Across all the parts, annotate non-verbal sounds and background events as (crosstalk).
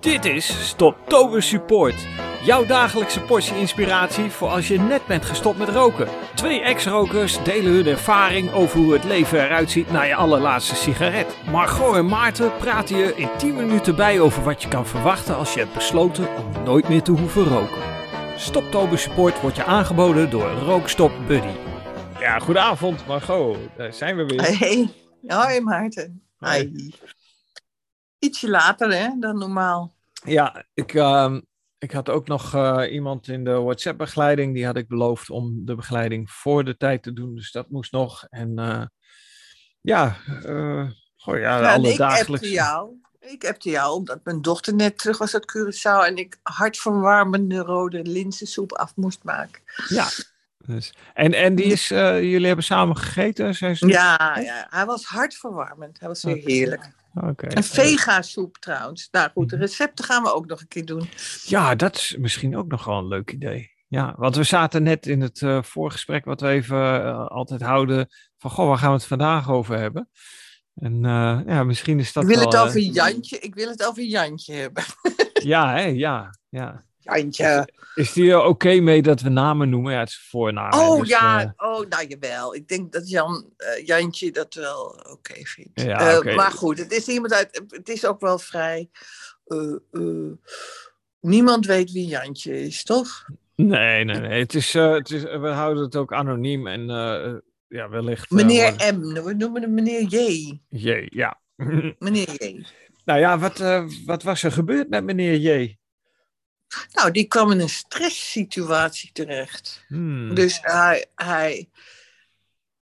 Dit is Stoptober Support. Jouw dagelijkse portie inspiratie voor als je net bent gestopt met roken. Twee ex-rokers delen hun ervaring over hoe het leven eruit ziet na je allerlaatste sigaret. Margot en Maarten praten je in 10 minuten bij over wat je kan verwachten als je hebt besloten om nooit meer te hoeven roken. Stoptober Support wordt je aangeboden door Rookstop Buddy. Ja, goedenavond Margot. Daar zijn we weer. Hey, hoi Maarten. Hi. Ietsje later hè, dan normaal. Ja, ik, ehm, ik had ook nog eh, iemand in de WhatsApp-begeleiding. Die had ik beloofd om de begeleiding voor de tijd te doen. Dus dat moest nog. En eh, ja, uh, goh, ja, alle ik dagelijkse... appte jou. Ik appte jou omdat mijn dochter net terug was uit Curaçao en ik hartverwarmende rode linzensoep af moest maken. Ja. Dus, en, en die is, eh, jullie hebben samen gegeten? Zei ze? Ja, ja, hij was hartverwarmend. Hij was weer heerlijk. Oké. Een vega-soep trouwens. Nou goed, de recepten gaan we ook nog een keer doen. Ja, dat is misschien ook nog wel een leuk idee. Ja, want we zaten net in het eh, voorgesprek wat we even eh, altijd houden. Van, goh, waar gaan we het vandaag over hebben? En eh, ja, misschien is dat Ik wil het wel, over Jantje. Ik wil het over Jantje hebben. Ja, hè, ja, ja. Jantje. Is die er oké mee dat we namen noemen? Ja, het is voornaam. Oh dus, ja, eh, oh nou jawel. Ik denk dat Jan, eh, Jantje dat wel oké vindt. Ja, Eh. Maar goed, het is iemand uit. Het is ook wel vrij. niemand weet wie Jantje is, toch? nee, nee, nee. Het is, het is, we houden het ook anoniem en ja, wellicht... Meneer M. We noemen hem meneer J. J, ja. (laughs) Meneer J. nou ja, wat, wat was er gebeurd met meneer J? Nou, die kwam in een stresssituatie terecht. Hmm. Dus hij, hij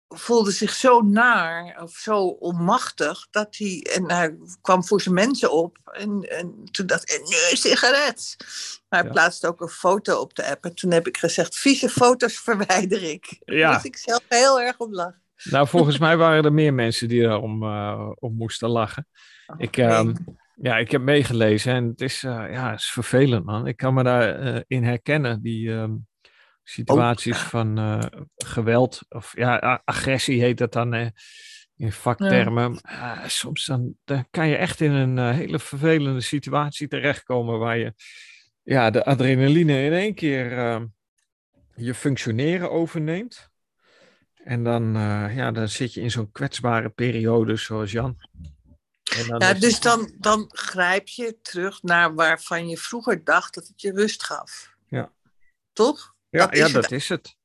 voelde zich zo naar of zo onmachtig dat hij. En hij kwam voor zijn mensen op. En, en toen dacht ik: nu een sigaret. Maar hij Ja. plaatste ook een foto op de app. En toen heb ik gezegd: vieze foto's verwijder ik. Ja. moest ik zelf heel erg om lachen. Nou, volgens mij waren er meer mensen die daarom eh om moesten lachen. Ik, ehm, ja, ik heb meegelezen en het is, eh, ja, het is vervelend, man. Ik kan me daarin in herkennen, die ehm, situaties van eh, geweld. Of ja, agressie heet dat dan eh, in vaktermen. Ah, soms dan, dan kan je echt in een eh, hele vervelende situatie terechtkomen waar je ja, de adrenaline in één keer ehm, je functioneren overneemt. En dan, eh, ja, dan zit je in zo'n kwetsbare periode zoals Jan. En dan Ja, is dus het- dan, dan grijp je terug naar waarvan je vroeger dacht dat het je rust gaf. Ja. Toch? ja, dat ja, is het. dat is het.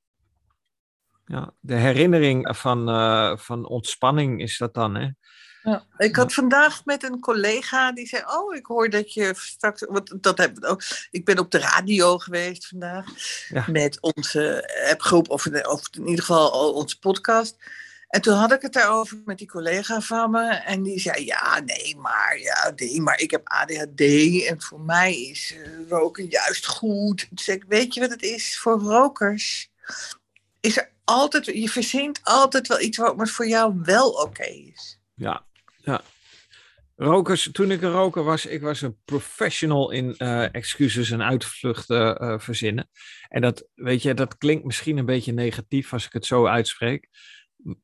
Ja, de herinnering van, eh, van ontspanning is dat dan, hè? Ja. Ik had vandaag met een collega die zei: Oh, ik hoor dat je straks. Want dat heb ik, ook, ik ben op de radio geweest vandaag. Ja. Met onze appgroep, of, in- of in ieder geval al onze podcast. En toen had ik het daarover met die collega van me. En die zei: Ja, nee, maar, ja, nee, maar ik heb ADHD. En voor mij is eh, roken juist goed. Toen Weet je wat het is voor rokers? Is er altijd, je verzint altijd wel iets wat voor jou wel oké is. Ja, ja. Rokers, toen ik een roker was, ik was een professional in eh, excuses en uitvluchten eh, verzinnen. En dat, weet je, dat klinkt misschien een beetje negatief als ik het zo uitspreek.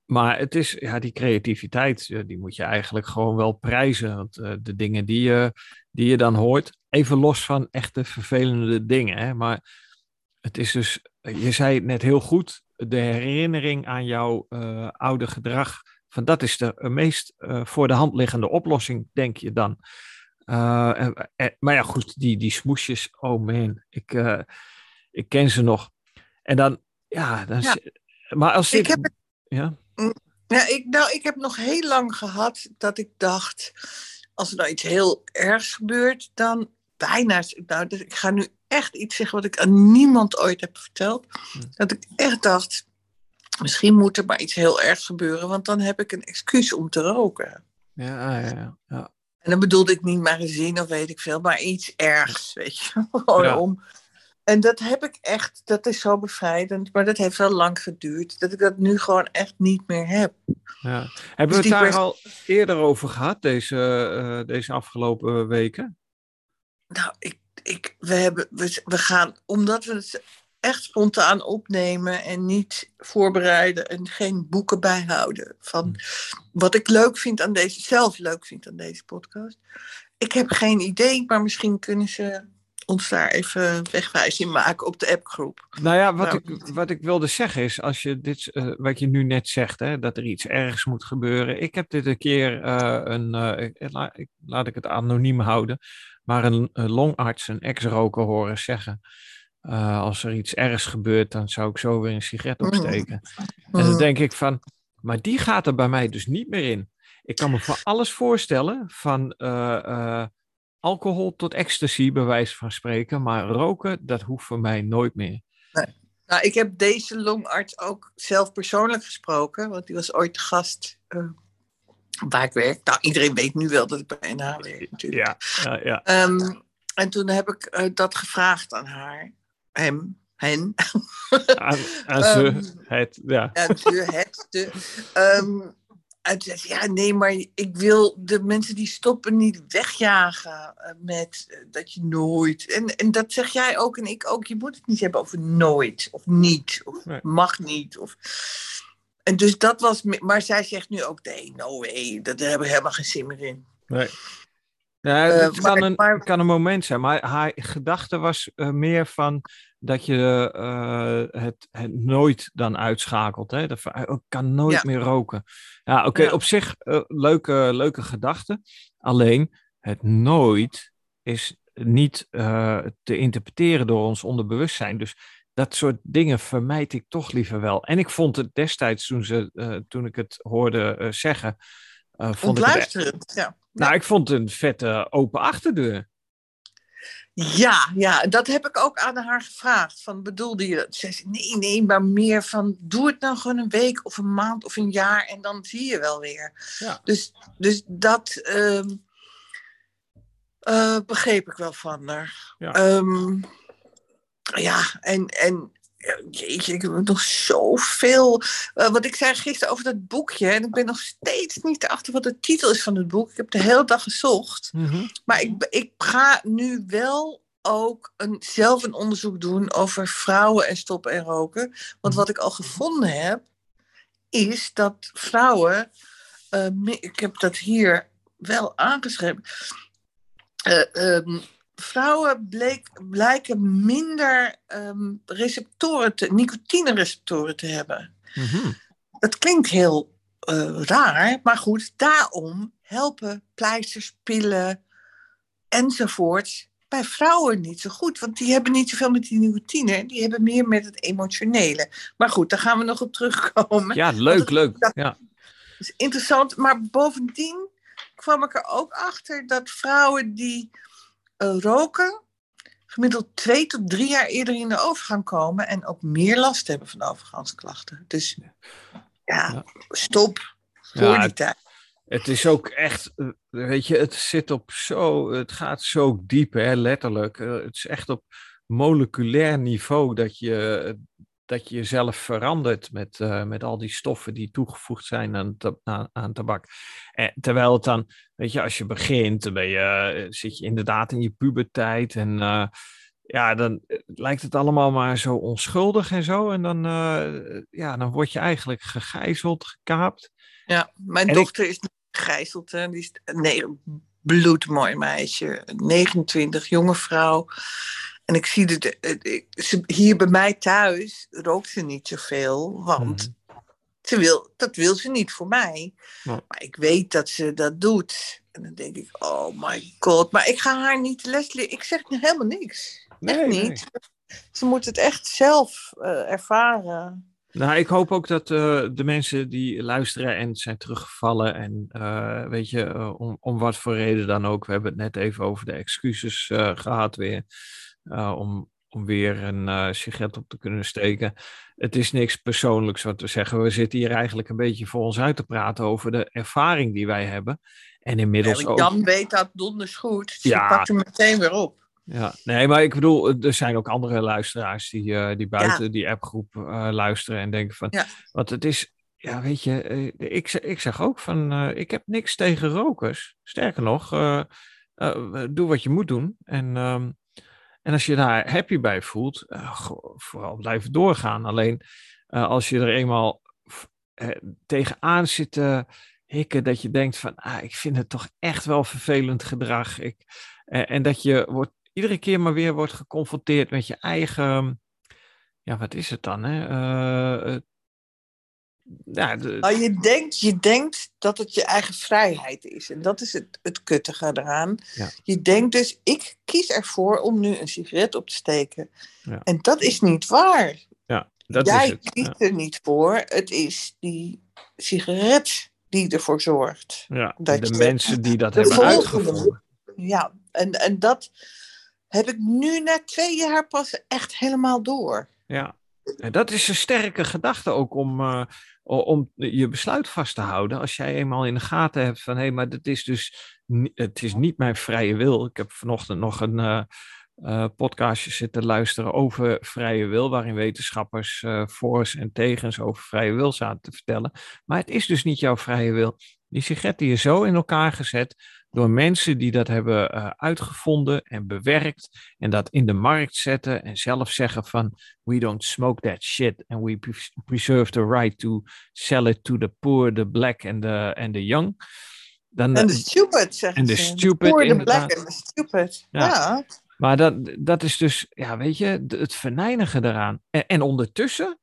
Maar het is, ja, die creativiteit, die moet je eigenlijk gewoon wel prijzen. Want eh, de dingen die je, die je dan hoort, even los van echte vervelende dingen. Hè, maar het is dus, je zei het net heel goed, de herinnering aan jouw eh, oude gedrag van dat is de eh, meest voor de hand liggende oplossing, denk je dan. En- en- maar ja, goed, die, die smoesjes, oh man, ik, ik ken ze nog. En dan, ja, dan, Ja. maar als dit, Ik heb het- ja, Ja, ik, nou, ik heb nog heel lang gehad dat ik dacht, als er nou iets heel ergs gebeurt, dan bijna, nou, dus ik ga nu echt iets zeggen wat ik aan niemand ooit heb verteld, Hm. dat ik echt dacht, misschien moet er maar iets heel ergs gebeuren, want dan heb ik een excuus om te roken. ja, ja, ja, ja. En dan bedoelde ik niet magazine of weet ik veel, maar iets ergs, weet je, gewoon (laughs) Ja. om. En dat heb ik echt, dat is zo bevrijdend, maar dat heeft wel lang geduurd, dat ik dat nu gewoon echt niet meer heb. ja. Hebben we die het daar al eerder over gehad, deze, eh, deze afgelopen weken? Nou, ik, ik, we, hebben, we, we gaan, omdat we het echt spontaan opnemen en niet voorbereiden en geen boeken bijhouden van Hmm. wat ik leuk vind aan deze, zelf leuk vind aan deze podcast. Ik heb geen idee, maar misschien kunnen ze ons daar even wegwijs in maken op de appgroep. Nou ja, wat, Nou. ik, wat ik wilde zeggen is, als je dit, eh, wat je nu net zegt, hè, dat er iets ergs moet gebeuren. Ik heb dit een keer eh, een, eh, ik- la- ik- laat ik het anoniem houden, maar een, een longarts, een ex-roker horen zeggen. als er iets ergs gebeurt, dan zou ik zo weer een sigaret Mm. opsteken. En dan denk ik van, maar die gaat er bij mij dus niet meer in. Ik kan me van alles voorstellen, van alcohol tot ecstasy, bij wijze van spreken. Maar roken, dat hoeft voor mij nooit meer. Nou, ik heb deze longarts ook zelf persoonlijk gesproken, want die was ooit de gast eh, waar ik werk. Nou, iedereen weet nu wel dat ik bij NH werk natuurlijk. Ja, ja, ja. Ehm, en toen heb ik eh, dat gevraagd aan haar, hem, hen. Aan, aan ze, (laughs) Ehm, het, ja. Ja, de, het, de. ehm, ja, nee, maar ik wil de mensen die stoppen niet wegjagen eh, met eh, dat je nooit. En, en dat zeg jij ook en ik ook. Je moet het niet hebben over nooit of niet of Nee. mag niet. Of... En dus dat was. Maar zij zegt nu ook, nee, no way, dat- daar hebben we helemaal geen zin meer in. Nee. Ja, Eh, het kan, maar- een, maar- kan een moment zijn, maar haar gedachte was meer van dat je eh, het, het nooit dan uitschakelt. Hè? Dat, ik kan nooit Ja. meer roken. Ja, oké, Ja. op zich eh, leuke, leuke gedachte. Alleen het nooit is niet eh, te interpreteren door ons onderbewustzijn. Dus dat soort dingen vermijd ik toch liever wel. En ik vond het destijds, toen, ze, toen ik het hoorde zeggen, vond ik het Ontluisterend, ja. nou, ik vond het een vette open achterdeur. Ja, ja, dat heb ik ook aan haar gevraagd. Van, bedoelde je dat? Ze zei, nee, nee, maar meer van, doe het nou gewoon een week of een maand of een jaar en dan zie je wel weer. Ja. Dus, dus dat ehm, eh, begreep ik wel van haar. Ja. Ehm, ja, en, en jeetje, ik heb nog zoveel. Uh, wat ik zei gisteren over dat boekje, en ik ben nog steeds niet achter wat de titel is van het boek. Ik heb de hele dag gezocht. Maar ik, ik ga nu wel ook een, zelf een onderzoek doen over vrouwen en stoppen en roken. Want wat ik al gevonden heb, is dat vrouwen. Uh, ik heb dat hier wel aangeschreven. Uh, um, vrouwen bleek, blijken minder um, receptoren, te, nicotine-receptoren te hebben. Mm-hmm. Dat klinkt heel uh, raar, maar goed, daarom helpen pleisters, pillen enzovoorts bij vrouwen niet zo goed. Want die hebben niet zoveel met die nicotine, die hebben meer met het emotionele. Maar goed, daar gaan we nog op terugkomen. Ja, leuk, dat, leuk. Dat ja. is interessant, maar bovendien kwam ik er ook achter dat vrouwen die roken gemiddeld twee tot drie jaar eerder in de overgang komen en ook meer last hebben van overgangsklachten. Dus ja, stop voor ja, die tijd. Het is ook echt, eh, weet je, het zit op zo, het gaat zo diep, hè, letterlijk. Uh, het is echt op moleculair niveau dat je, dat je jezelf verandert met, uh, met al die stoffen die toegevoegd zijn aan, aan, aan tabak. En terwijl het dan, weet je, als je begint, dan ben je, eh, zit je inderdaad in je puberteit en uh, ja, dan lijkt het allemaal maar zo onschuldig en zo. En dan, uh, ja, dan word je eigenlijk gegijzeld, gekaapt. Ja, mijn en dochter ik... is gegijzeld, hè. die is nee, bloedmooi meisje, 29, jonge vrouw. En ik zie het, hier bij mij thuis rookt ze niet zoveel, want hmm. ze wil, dat wil ze niet voor mij. Maar ik weet dat ze dat doet. En dan denk ik, oh my god. Maar ik ga haar niet les leren. Ik zeg helemaal niks. Nee, echt niet. Nee. Ze moet het echt zelf uh, ervaren. Nou, ik hoop ook dat uh, de mensen die luisteren en zijn teruggevallen en uh, weet je, om, om wat voor reden dan ook. We hebben het net even over de excuses gehad weer, om, om weer een sigaret op te kunnen steken. Het is niks persoonlijks wat we zeggen. We zitten hier eigenlijk een beetje voor ons uit te praten over de ervaring die wij hebben. En inmiddels ja, ook... Jan weet dat donders goed. Ze Ja. pakt hem meteen weer op. Ja, nee, maar ik bedoel, er zijn ook andere luisteraars die, uh, die buiten ja. die appgroep uh, luisteren en denken van, ja. want het is, ja, weet je, uh, ik, ik zeg ook van, ik heb niks tegen rokers. Sterker nog, doe wat je moet doen. En, um, En als je daar happy bij voelt, uh, vooral blijven doorgaan. Alleen uh, als je er eenmaal uh, tegenaan zit te hikken, dat je denkt van, ah, ik vind het toch echt wel vervelend gedrag. Ik, en dat je wordt, iedere keer maar weer wordt geconfronteerd met je eigen, ja, wat is het dan? Hè? Ja, de... nou, je, denkt, je denkt dat het je eigen vrijheid is. En dat is het, het kuttige eraan. Ja. Je denkt dus, ik kies ervoor om nu een sigaret op te steken. Ja. En dat is niet waar. Ja, dat Jij is het. kiest er niet voor. Het is die sigaret die ervoor zorgt. Ja, dat de mensen die dat hebben uitgevonden. Ja, en, en dat heb ik nu na twee jaar pas echt helemaal door. Ja, dat is een sterke gedachte ook om, uh, om je besluit vast te houden. Als jij eenmaal in de gaten hebt van hé, hey, maar dat is dus het is niet mijn vrije wil. Ik heb vanochtend nog een uh, podcastje zitten luisteren over vrije wil, waarin wetenschappers voor's en tegens over vrije wil zaten te vertellen. Maar het is dus niet jouw vrije wil. Die sigaret die is zo in elkaar gezet door mensen die dat hebben uh, uitgevonden en bewerkt en dat in de markt zetten en zelf zeggen van we don't smoke that shit and we preserve the right to sell it to the poor, the black and the, and the young. Dan, en de stupid, zeggen En de stupid, poor, the black and the stupid, ja. ja. Maar dat, dat is dus, ja, weet je, het verneinigen eraan. En, en ondertussen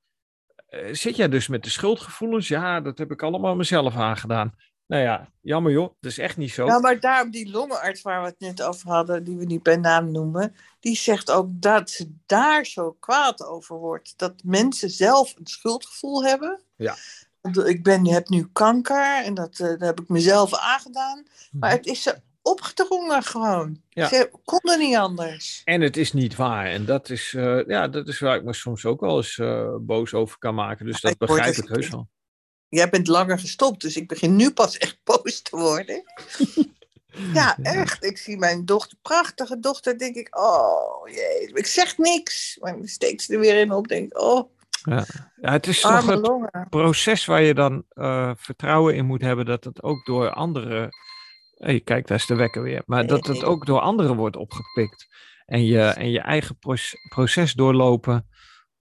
uh, zit jij dus met de schuldgevoelens. Ja, dat heb ik allemaal mezelf aangedaan. Nou ja, jammer joh, dat is echt niet zo. Ja, maar daarom die longenarts waar we het net over hadden, die we niet bij naam noemen, die zegt ook dat ze daar zo kwaad over wordt. Dat mensen zelf een schuldgevoel hebben. Ja. Ik ben, heb nu kanker en dat, uh, dat heb ik mezelf aangedaan. Maar het is ze opgedrongen gewoon. Ja. Ze konden niet anders. En het is niet waar. En dat is, uh, ja, dat is waar ik me soms ook wel eens uh, boos over kan maken. Dus dat ik begrijp ik heus wel. Jij bent langer gestopt, dus ik begin nu pas echt (laughs) boos te worden. (laughs) ja, echt. Ik zie mijn dochter, prachtige dochter, denk ik, oh jee, ik zeg niks. Maar ik steek ze er weer in op, denk ik, oh. Ja. ja, het is toch het longen. proces waar je dan uh, vertrouwen in moet hebben dat het ook door anderen hey, kijk, daar is de wekker weer. Maar dat het ook door anderen wordt opgepikt. En je, en je eigen proces doorlopen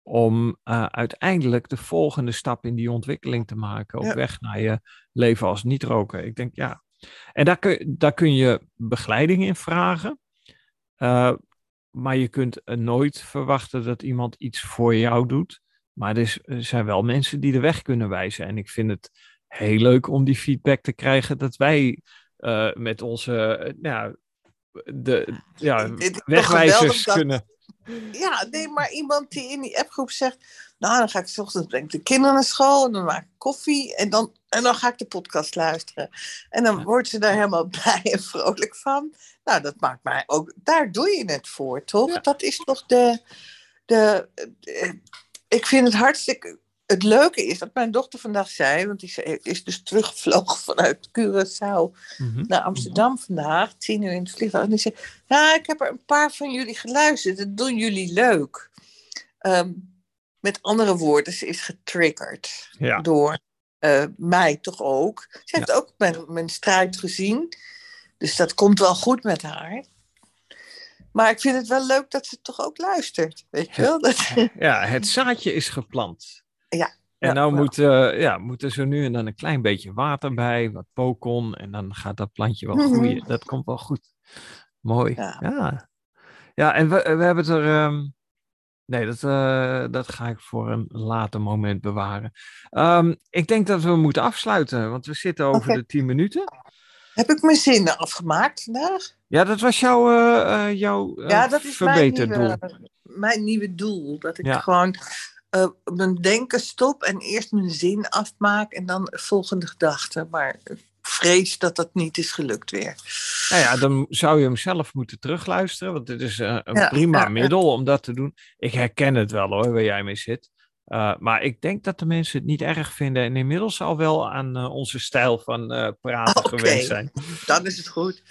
om uh, uiteindelijk de volgende stap in die ontwikkeling te maken. Op weg naar je leven als niet-roker. Ik denk, ja. En daar kun, daar kun je begeleiding in vragen. Uh, maar je kunt nooit verwachten dat iemand iets voor jou doet. Maar er, zijn wel mensen die de weg kunnen wijzen. En ik vind het heel leuk om die feedback te krijgen dat wij uh, met onze ja, de, ja, wegwijzers kunnen. Ja, nee, maar iemand die in die appgroep zegt, nou dan ga ik s ochtends breng de kinderen naar school en dan maak ik koffie en dan, en dan ga ik de podcast luisteren. En dan wordt ze daar helemaal (laughs) blij en vrolijk van. Nou, dat maakt mij ook, daar doe je het voor, toch? Ja. Dat is toch de, de, de, ik vind het hartstikke het leuke is dat mijn dochter vandaag zei, want die is dus teruggevlogen (laughs) vanuit Curaçao mm-hmm. naar Amsterdam vandaag, tien uur in het vliegtuig. En die zei, ja, ik heb er een paar van jullie geluisterd, dat doen jullie leuk. Um, met andere woorden, ze is getriggerd ja. door uh, mij toch ook. Ze heeft ook mijn, mijn strijd gezien, dus dat komt wel goed met haar. Maar ik vind het wel leuk dat ze toch ook luistert, weet je wel? Dat... (laughs) Ja, het zaadje is geplant. Ja. En ja, nou moet, uh, ja, moet er zo nu en dan een klein beetje water bij, wat pokon. En dan gaat dat plantje wel groeien. Mm-hmm. Dat komt wel goed. Mooi. Ja, ja. ja en we, we hebben het er. Um, nee, dat, uh, dat ga ik voor een later moment bewaren. Um, ik denk dat we moeten afsluiten, want we zitten over okay. de 10 minuten. Heb ik mijn zinnen afgemaakt vandaag? Ja, dat was jouw, uh, jouw ja, dat is. Mijn nieuwe, mijn nieuwe doel. Dat ik ja. gewoon uh, mijn denken stop en eerst mijn zin afmaak en dan volgende gedachte. Maar ik vrees dat dat niet is gelukt weer. Nou ja, dan zou je hem zelf moeten terugluisteren, want dit is uh, een ja, prima ja, middel om dat te doen. Ik herken het wel hoor, waar jij mee zit. Uh, maar ik denk dat de mensen het niet erg vinden en inmiddels al wel aan onze stijl van praten okay. gewend zijn. Dan is het goed.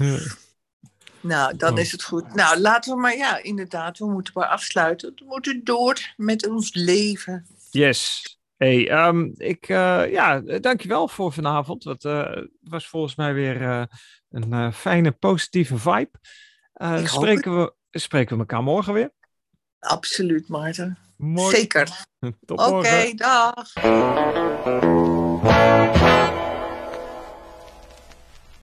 Nou, dan is het goed. Nou, laten we maar, ja, inderdaad, we moeten maar afsluiten. We moeten door met ons leven. Yes. Hey, um, ik, uh, ja, dankjewel voor vanavond. Dat uh, was volgens mij weer uh, een fijne, positieve vibe. Spreken, we, spreken we elkaar morgen weer? Absoluut, Maarten. Mooi. Zeker. (laughs) Tot Oké, dag.